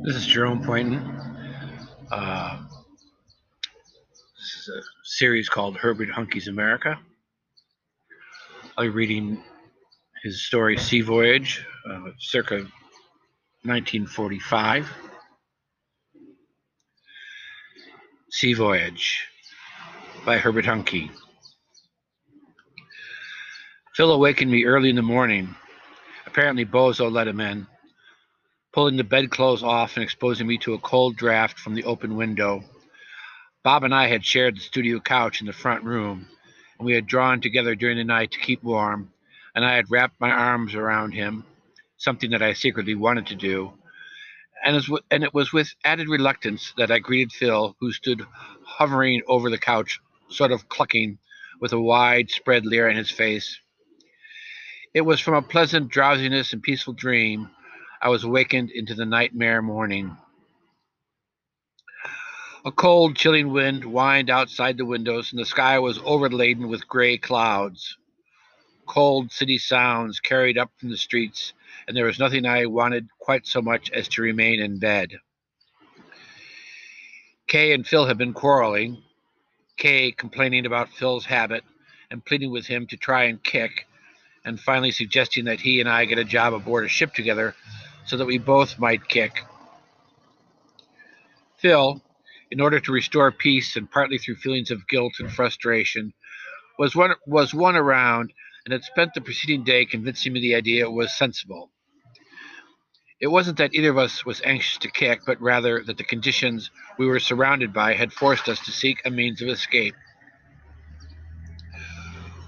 This is Jerome Poynton. Uh, this is a series called Herbert Huncke's America. I'll be reading his story Sea Voyage, uh, circa 1945. Sea Voyage by Herbert Huncke. Phil awakened me early in the morning. Apparently, Bozo let him in pulling the bedclothes off and exposing me to a cold draft from the open window. Bob and I had shared the studio couch in the front room, and we had drawn together during the night to keep warm, and I had wrapped my arms around him, something that I secretly wanted to do. And, it was with added reluctance that I greeted Phil, who stood hovering over the couch, sort of clucking, with a wide spread leer in his face. It was from a pleasant drowsiness and peaceful dream I was awakened into the nightmare morning. A cold, chilling wind whined outside the windows, and the sky was overladen with gray clouds. Cold city sounds carried up from the streets, and there was nothing I wanted quite so much as to remain in bed. Kay and Phil had been quarreling, Kay complaining about Phil's habit and pleading with him to try and kick, and finally suggesting that he and I get a job aboard a ship together so that we both might kick. Phil, in order to restore peace and partly through feelings of guilt and frustration, was one was one around and had spent the preceding day convincing me the idea was sensible. It wasn't that either of us was anxious to kick, but rather that the conditions we were surrounded by had forced us to seek a means of escape.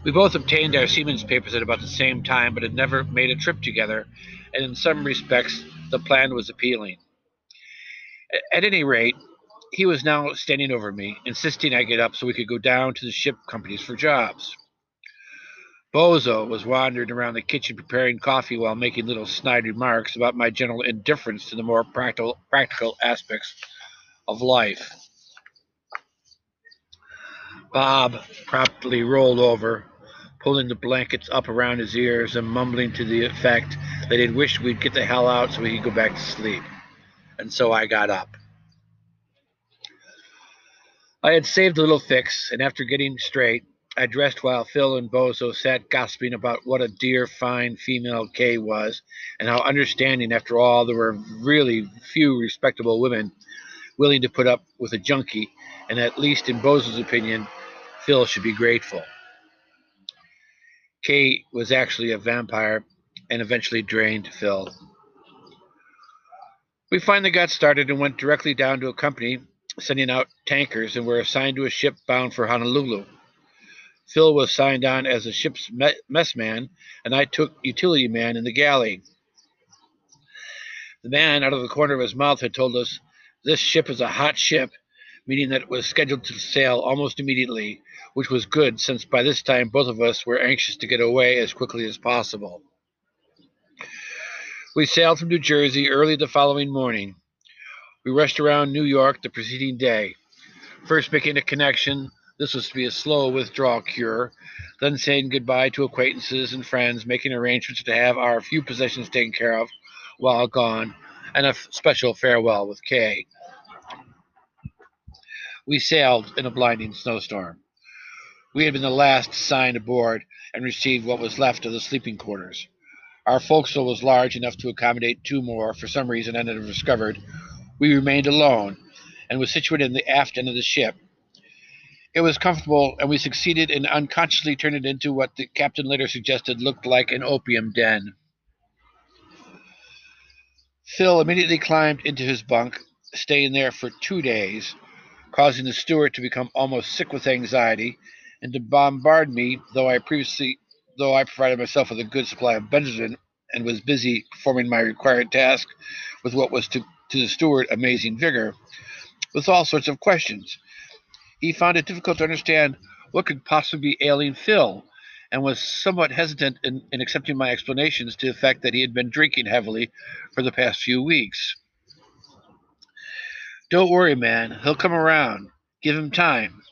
We both obtained our seaman's papers at about the same time, but had never made a trip together, and in some respects the plan was appealing. At any rate, he was now standing over me, insisting I get up so we could go down to the ship companies for jobs. Bozo was wandering around the kitchen preparing coffee while making little snide remarks about my general indifference to the more practical, practical aspects of life. Bob promptly rolled over, pulling the blankets up around his ears and mumbling to the effect that he'd wished we'd get the hell out so he could go back to sleep. And so I got up. I had saved a little fix, and after getting straight, I dressed while Phil and Bozo sat gossiping about what a dear, fine female Kay was, and how understanding, after all, there were really few respectable women willing to put up with a junkie, and at least in Bozo's opinion, Phil should be grateful. Kay was actually a vampire and eventually drained Phil. We finally got started and went directly down to a company sending out tankers and were assigned to a ship bound for Honolulu. Phil was signed on as a ship's mess man, and I took utility man in the galley. The man, out of the corner of his mouth, had told us this ship is a hot ship, meaning that it was scheduled to sail almost immediately, which was good since by this time both of us were anxious to get away as quickly as possible. We sailed from New Jersey early the following morning. We rushed around New York the preceding day, first making a connection. This was to be a slow withdrawal cure, then saying goodbye to acquaintances and friends, making arrangements to have our few possessions taken care of while gone, and a special farewell with Kay. We sailed in a blinding snowstorm. We had been the last signed aboard and received what was left of the sleeping quarters. Our forecastle was large enough to accommodate two more. For some reason I never discovered, we remained alone and was situated in the aft end of the ship. It was comfortable, and we succeeded in unconsciously turning it into what the captain later suggested looked like an opium den. Phil immediately climbed into his bunk, staying there for two days, causing the steward to become almost sick with anxiety and to bombard me, though I previously though I provided myself with a good supply of Benzedrine and was busy performing my required task with what was to, to the steward amazing vigor, with all sorts of questions. He found it difficult to understand what could possibly be ailing Phil, and was somewhat hesitant in, in accepting my explanations to the fact that he had been drinking heavily for the past few weeks. Don't worry, man. He'll come around. Give him time.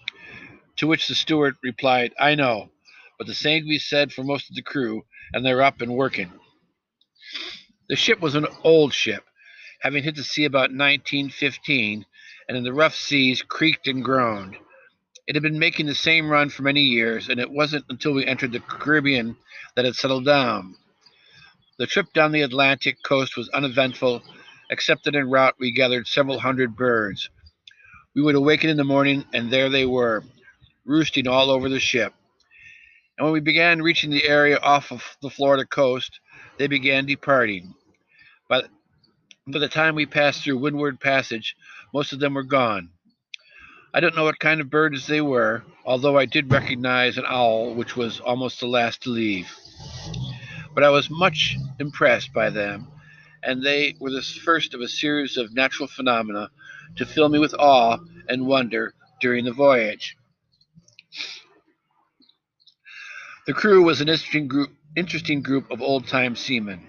To which the steward replied, I know, but the same can be said for most of the crew, and they're up and working. The ship was an old ship, having hit the sea about 1915, and in the rough seas creaked and groaned. It had been making the same run for many years, and it wasn't until we entered the Caribbean that it settled down. The trip down the Atlantic coast was uneventful, except that en route we gathered several hundred birds. We would awaken in the morning, and there they were, roosting all over the ship. And when we began reaching the area off of the Florida coast, they began departing. But by the time we passed through Windward Passage, most of them were gone. I don't know what kind of birds they were, although I did recognize an owl, which was almost the last to leave. But I was much impressed by them, and they were the first of a series of natural phenomena to fill me with awe and wonder during the voyage. The crew was an interesting group, interesting group of old time seamen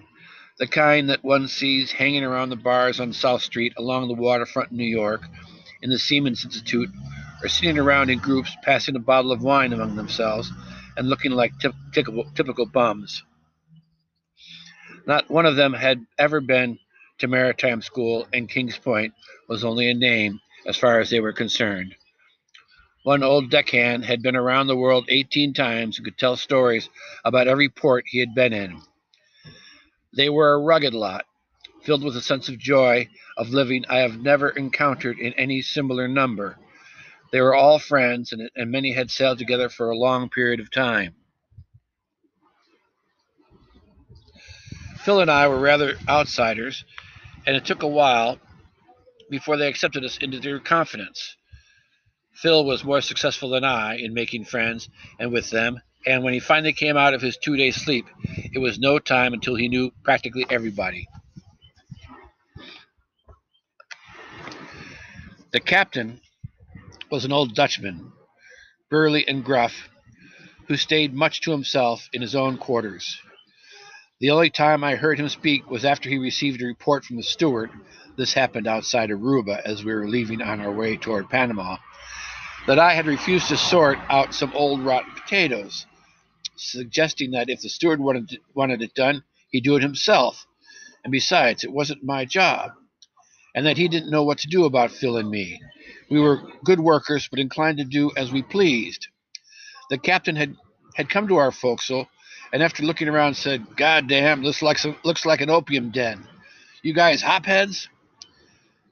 the kind that one sees hanging around the bars on South Street along the waterfront in New York, in the Seamen's Institute, or sitting around in groups passing a bottle of wine among themselves and looking like typical, typical bums. Not one of them had ever been to maritime school, and Kings Point was only a name as far as they were concerned. One old deckhand had been around the world 18 times and could tell stories about every port he had been in. They were a rugged lot, filled with a sense of joy of living I have never encountered in any similar number. They were all friends, and, and many had sailed together for a long period of time. Phil and I were rather outsiders, and it took a while before they accepted us into their confidence. Phil was more successful than I in making friends and with them, and when he finally came out of his two days' sleep, it was no time until he knew practically everybody. The captain was an old Dutchman, burly and gruff, who stayed much to himself in his own quarters. The only time I heard him speak was after he received a report from the steward. This happened outside Aruba as we were leaving on our way toward Panama. That I had refused to sort out some old rotten potatoes suggesting that if the steward wanted, wanted it done, he'd do it himself. And besides, it wasn't my job. And that he didn't know what to do about Phil and me. We were good workers, but inclined to do as we pleased. The captain had, had come to our forecastle, and after looking around, said, God damn, this looks like, looks like an opium den. You guys hopheads?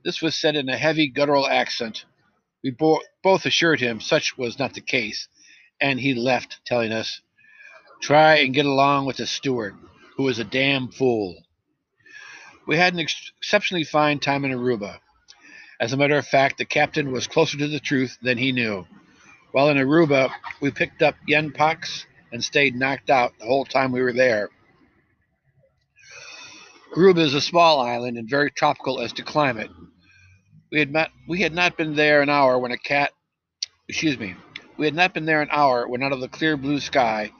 This was said in a heavy guttural accent. We bo- both assured him such was not the case, and he left, telling us, Try and get along with the steward, who is a damn fool. We had an ex- exceptionally fine time in Aruba. As a matter of fact, the captain was closer to the truth than he knew. While in Aruba, we picked up yen pox and stayed knocked out the whole time we were there. Aruba is a small island and very tropical as to climate. We had not, we had not been there an hour when a cat, excuse me, we had not been there an hour when out of the clear blue sky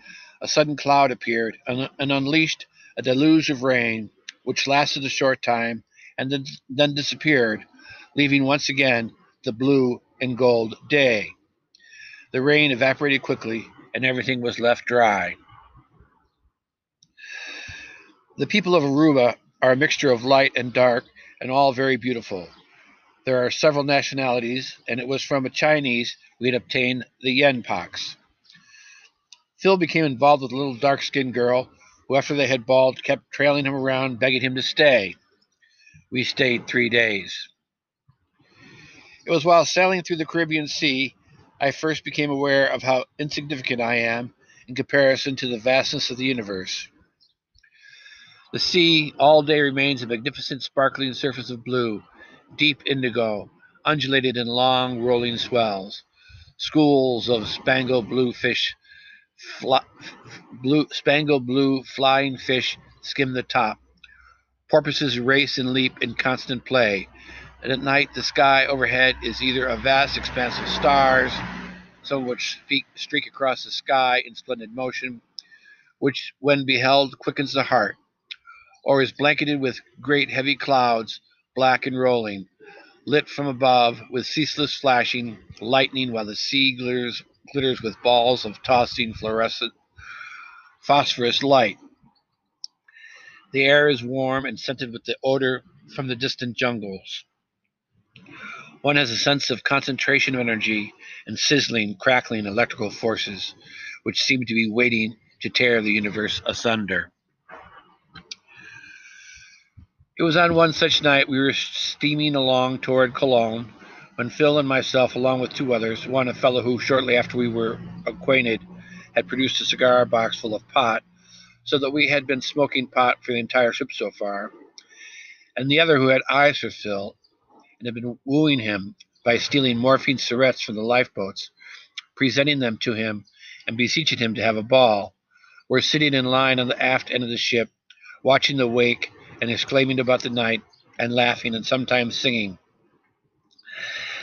a sudden cloud appeared and, and unleashed a deluge of rain, which lasted a short time and then, then disappeared, leaving once again the blue and gold day. The rain evaporated quickly, and everything was left dry. The people of Aruba are a mixture of light and dark, and all very beautiful. There are several nationalities, and it was from a Chinese we had obtained the yen pox. Phil became involved with a little dark skinned girl who, after they had balled, kept trailing him around, begging him to stay. We stayed three days. It was while sailing through the Caribbean Sea I first became aware of how insignificant I am in comparison to the vastness of the universe. The sea all day remains a magnificent sparkling surface of blue, deep indigo, undulated in long rolling swells. Schools of spangled blue fish Fly, blue, spangled blue flying fish skim the top. Porpoises race and leap in constant play. And at night, the sky overhead is either a vast expanse of stars, some of which streak across the sky in splendid motion, which, when beheld, quickens the heart, or is blanketed with great heavy clouds, black and rolling, lit from above with ceaseless flashing lightning while the sea glitters glitters with balls of tossing fluorescent phosphorus light. The air is warm and scented with the odor from the distant jungles. One has a sense of concentration of energy and sizzling, crackling electrical forces, which seem to be waiting to tear the universe asunder. It was on one such night we were steaming along toward Colón when Phil and myself, along with two others, one a fellow who, shortly after we were acquainted, had produced a cigar box full of pot, so that we had been smoking pot for the entire trip so far, and the other who had eyes for Phil and had been wooing him by stealing morphine cigarettes from the lifeboats, presenting them to him, and beseeching him to have a ball, were sitting in line on the aft end of the ship, watching the wake and exclaiming about the night and laughing and sometimes singing.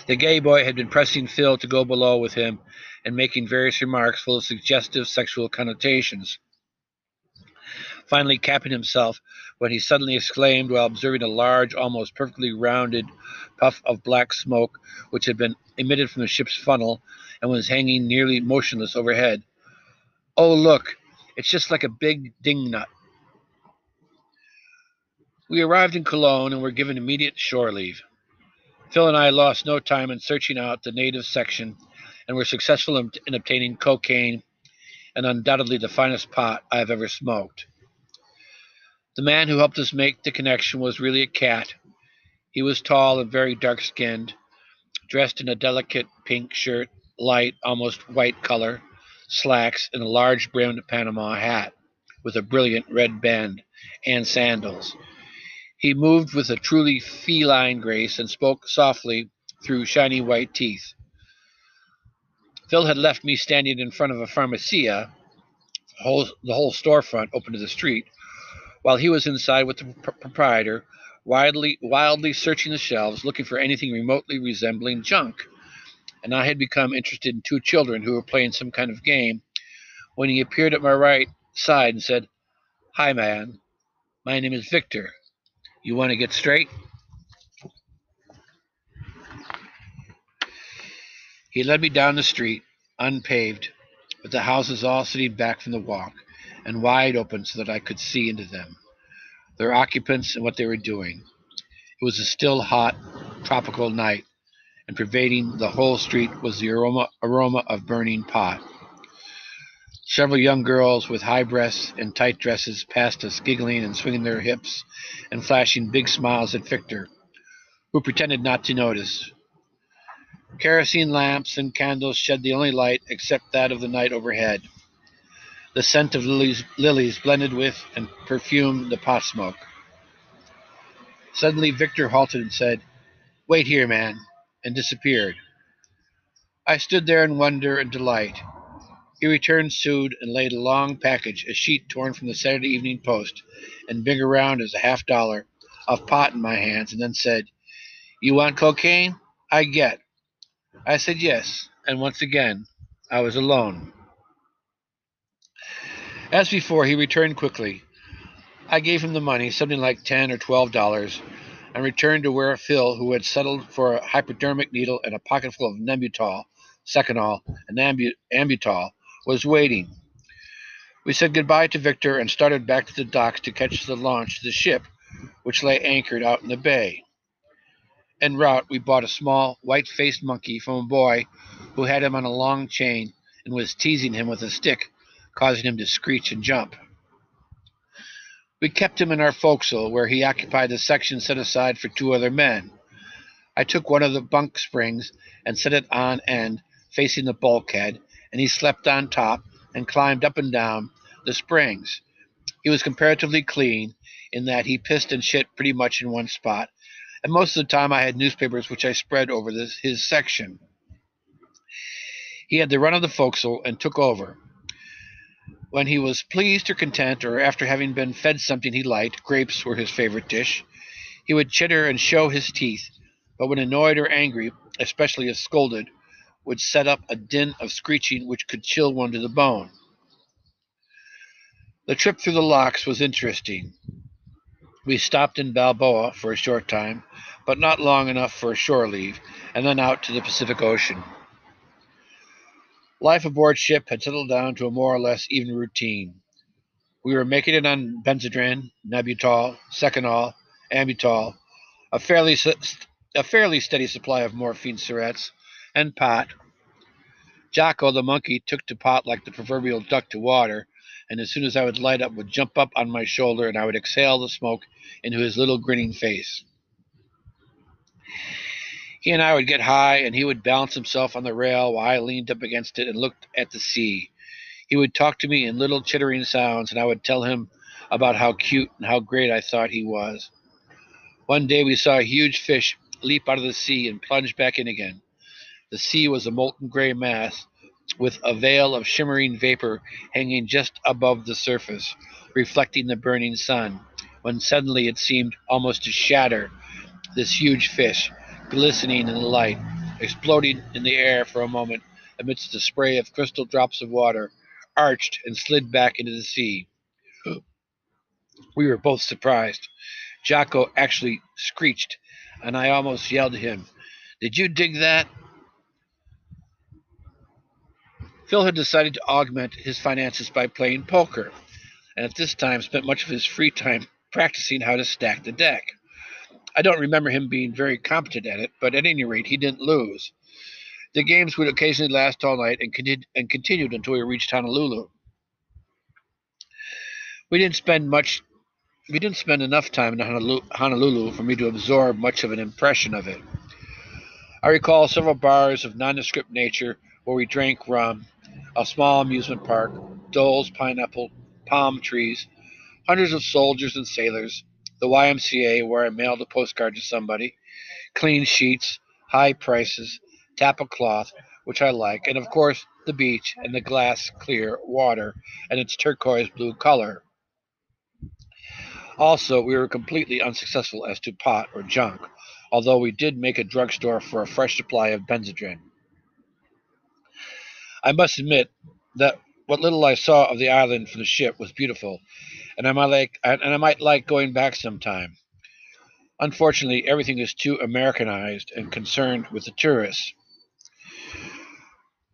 The gay boy had been pressing Phil to go below with him and making various remarks full of suggestive sexual connotations. Finally, capping himself when he suddenly exclaimed while observing a large, almost perfectly rounded puff of black smoke which had been emitted from the ship's funnel and was hanging nearly motionless overhead. Oh, look, it's just like a big ding nut. We arrived in Colón and were given immediate shore leave. Phil and I lost no time in searching out the native section and were successful in, in obtaining cocaine and undoubtedly the finest pot I have ever smoked. The man who helped us make the connection was really a cat. He was tall and very dark skinned, dressed in a delicate pink shirt, light, almost white color, slacks, and a large brimmed Panama hat with a brilliant red band, and sandals. He moved with a truly feline grace and spoke softly through shiny white teeth. Phil had left me standing in front of a pharmacia, the whole, the whole storefront open to the street, while he was inside with the pr- proprietor, wildly, wildly searching the shelves, looking for anything remotely resembling junk. And I had become interested in two children who were playing some kind of game when he appeared at my right side and said, Hi, man. My name is Victor. You want to get straight? He led me down the street, unpaved, with the houses all sitting back from the walk and wide open so that I could see into them, their occupants and what they were doing. It was a still, hot, tropical night, and pervading the whole street was the aroma, aroma of burning pot. Several young girls with high breasts and tight dresses passed us, giggling and swinging their hips and flashing big smiles at Victor, who pretended not to notice. Kerosene lamps and candles shed the only light except that of the night overhead. The scent of lilies, lilies blended with and perfumed the pot smoke. Suddenly, Victor halted and said, Wait here, man, and disappeared. I stood there in wonder and delight. He returned soothed and laid a long package, a sheet torn from the Saturday Evening Post, and big around as a half dollar, of pot in my hands, and then said, You want cocaine? I get. I said yes, and once again, I was alone. As before, he returned quickly. I gave him the money, something like ten or twelve dollars, and returned to where Phil, who had settled for a hypodermic needle and a pocketful of Nembutal, Seconal, and Ambu- Ambutol, was waiting. We said goodbye to Victor and started back to the docks to catch the launch to the ship, which lay anchored out in the bay. En route, we bought a small, white faced monkey from a boy who had him on a long chain and was teasing him with a stick, causing him to screech and jump. We kept him in our forecastle, where he occupied the section set aside for two other men. I took one of the bunk springs and set it on end, facing the bulkhead, and he slept on top and climbed up and down the springs. He was comparatively clean in that he pissed and shit pretty much in one spot, and most of the time I had newspapers which I spread over this, his section. He had the run of the forecastle and took over. When he was pleased or content, or after having been fed something he liked, grapes were his favorite dish, he would chitter and show his teeth, but when annoyed or angry, especially if scolded, would set up a din of screeching which could chill one to the bone. The trip through the locks was interesting. We stopped in Balboa for a short time, but not long enough for a shore leave, and then out to the Pacific Ocean. Life aboard ship had settled down to a more or less even routine. We were making it on Benzedrine, Nembutal, Seconal, Ambutol, a fairly a fairly steady supply of morphine syrettes and pot. Jocko the monkey took to pot like the proverbial duck to water, and as soon as I would light up, would jump up on my shoulder and I would exhale the smoke into his little grinning face. He and I would get high, and he would balance himself on the rail while I leaned up against it and looked at the sea. He would talk to me in little chittering sounds, and I would tell him about how cute and how great I thought he was. One day we saw a huge fish leap out of the sea and plunge back in again. The sea was a molten gray mass with a veil of shimmering vapor hanging just above the surface, reflecting the burning sun, when suddenly it seemed almost to shatter this huge fish, glistening in the light, exploding in the air for a moment amidst a spray of crystal drops of water, arched and slid back into the sea. We were both surprised. Jocko actually screeched, and I almost yelled at him, Did you dig that? Phil had decided to augment his finances by playing poker, and at this time spent much of his free time practicing how to stack the deck. I don't remember him being very competent at it, but at any rate, he didn't lose. The games would occasionally last all night and, continued, and continued until we reached Honolulu. We didn't spend much. We didn't spend enough time in Honolulu for me to absorb much of an impression of it. I recall several bars of nondescript nature where we drank rum, a small amusement park, Dole's, pineapple, palm trees, hundreds of soldiers and sailors, the YMCA where I mailed a postcard to somebody, clean sheets, high prices, tapa cloth, which I like, and of course the beach and the glass clear water and its turquoise blue color. Also, we were completely unsuccessful as to pot or junk, although we did make a drugstore for a fresh supply of Benzedrine. I must admit that what little I saw of the island from the ship was beautiful, and I might like and I might like going back sometime. Unfortunately, everything is too Americanized and concerned with the tourists.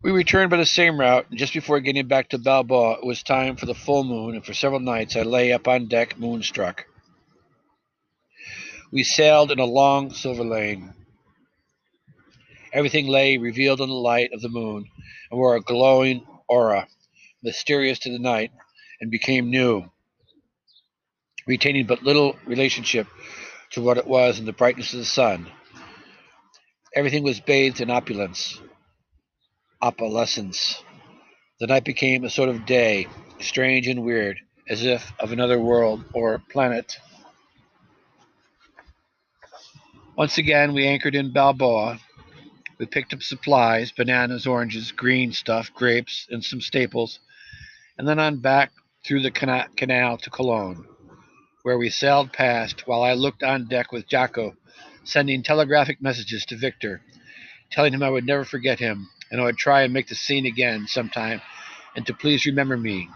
We returned by the same route, and just before getting back to Balboa, it was time for the full moon, and for several nights I lay up on deck moonstruck. We sailed in a long silver lane. Everything lay revealed in the light of the moon, and wore a glowing aura, mysterious to the night, and became new, retaining but little relationship to what it was in the brightness of the sun. Everything was bathed in opulence, opalescence. The night became a sort of day, strange and weird, as if of another world or planet. Once again, we anchored in Balboa. We picked up supplies bananas, oranges, green stuff, grapes, and some staples, and then on back through the cana- canal to Colón, where we sailed past while I looked on deck with Jocko, sending telegraphic messages to Victor, telling him I would never forget him and I would try and make the scene again sometime, and to please remember me.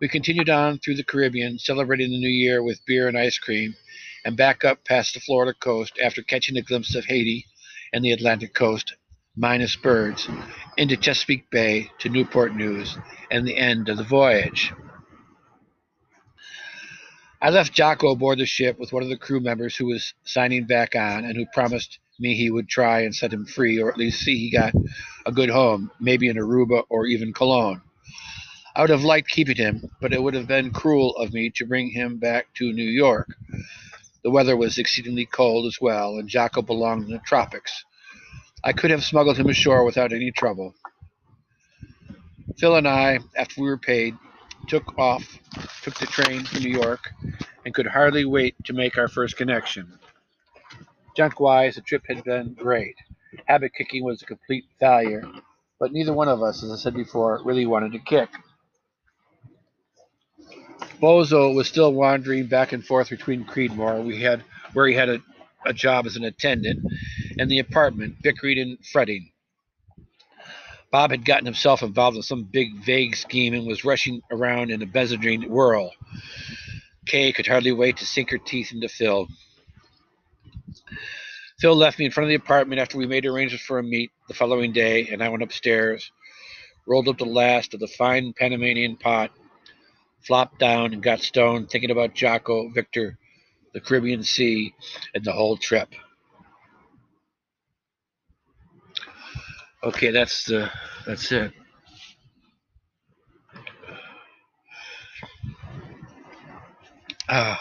We continued on through the Caribbean, celebrating the new year with beer and ice cream, and back up past the Florida coast after catching a glimpse of Haiti and the Atlantic coast, minus birds, into Chesapeake Bay to Newport News, and the end of the voyage. I left Jocko aboard the ship with one of the crew members who was signing back on and who promised me he would try and set him free, or at least see he got a good home, maybe in Aruba or even Colón. I would have liked keeping him, but it would have been cruel of me to bring him back to New York. The weather was exceedingly cold as well, and Jocko belonged in the tropics. I could have smuggled him ashore without any trouble. Phil and I, after we were paid, took off, took the train for New York, and could hardly wait to make our first connection. Junk wise, the trip had been great. Habit kicking was a complete failure, but neither one of us, as I said before, really wanted to kick. Bozo was still wandering back and forth between Creedmoor, we had where he had a, a job as an attendant, and the apartment, bickering and fretting. Bob had gotten himself involved in some big, vague scheme and was rushing around in a Benzedrine whirl. Kay could hardly wait to sink her teeth into Phil. Phil left me in front of the apartment after we made arrangements for a meet the following day, and I went upstairs, rolled up the last of the fine Panamanian pot, flopped down, and got stoned thinking about Jocko, Victor, the Caribbean Sea, and the whole trip. Okay, that's the that's it. Ah. Uh.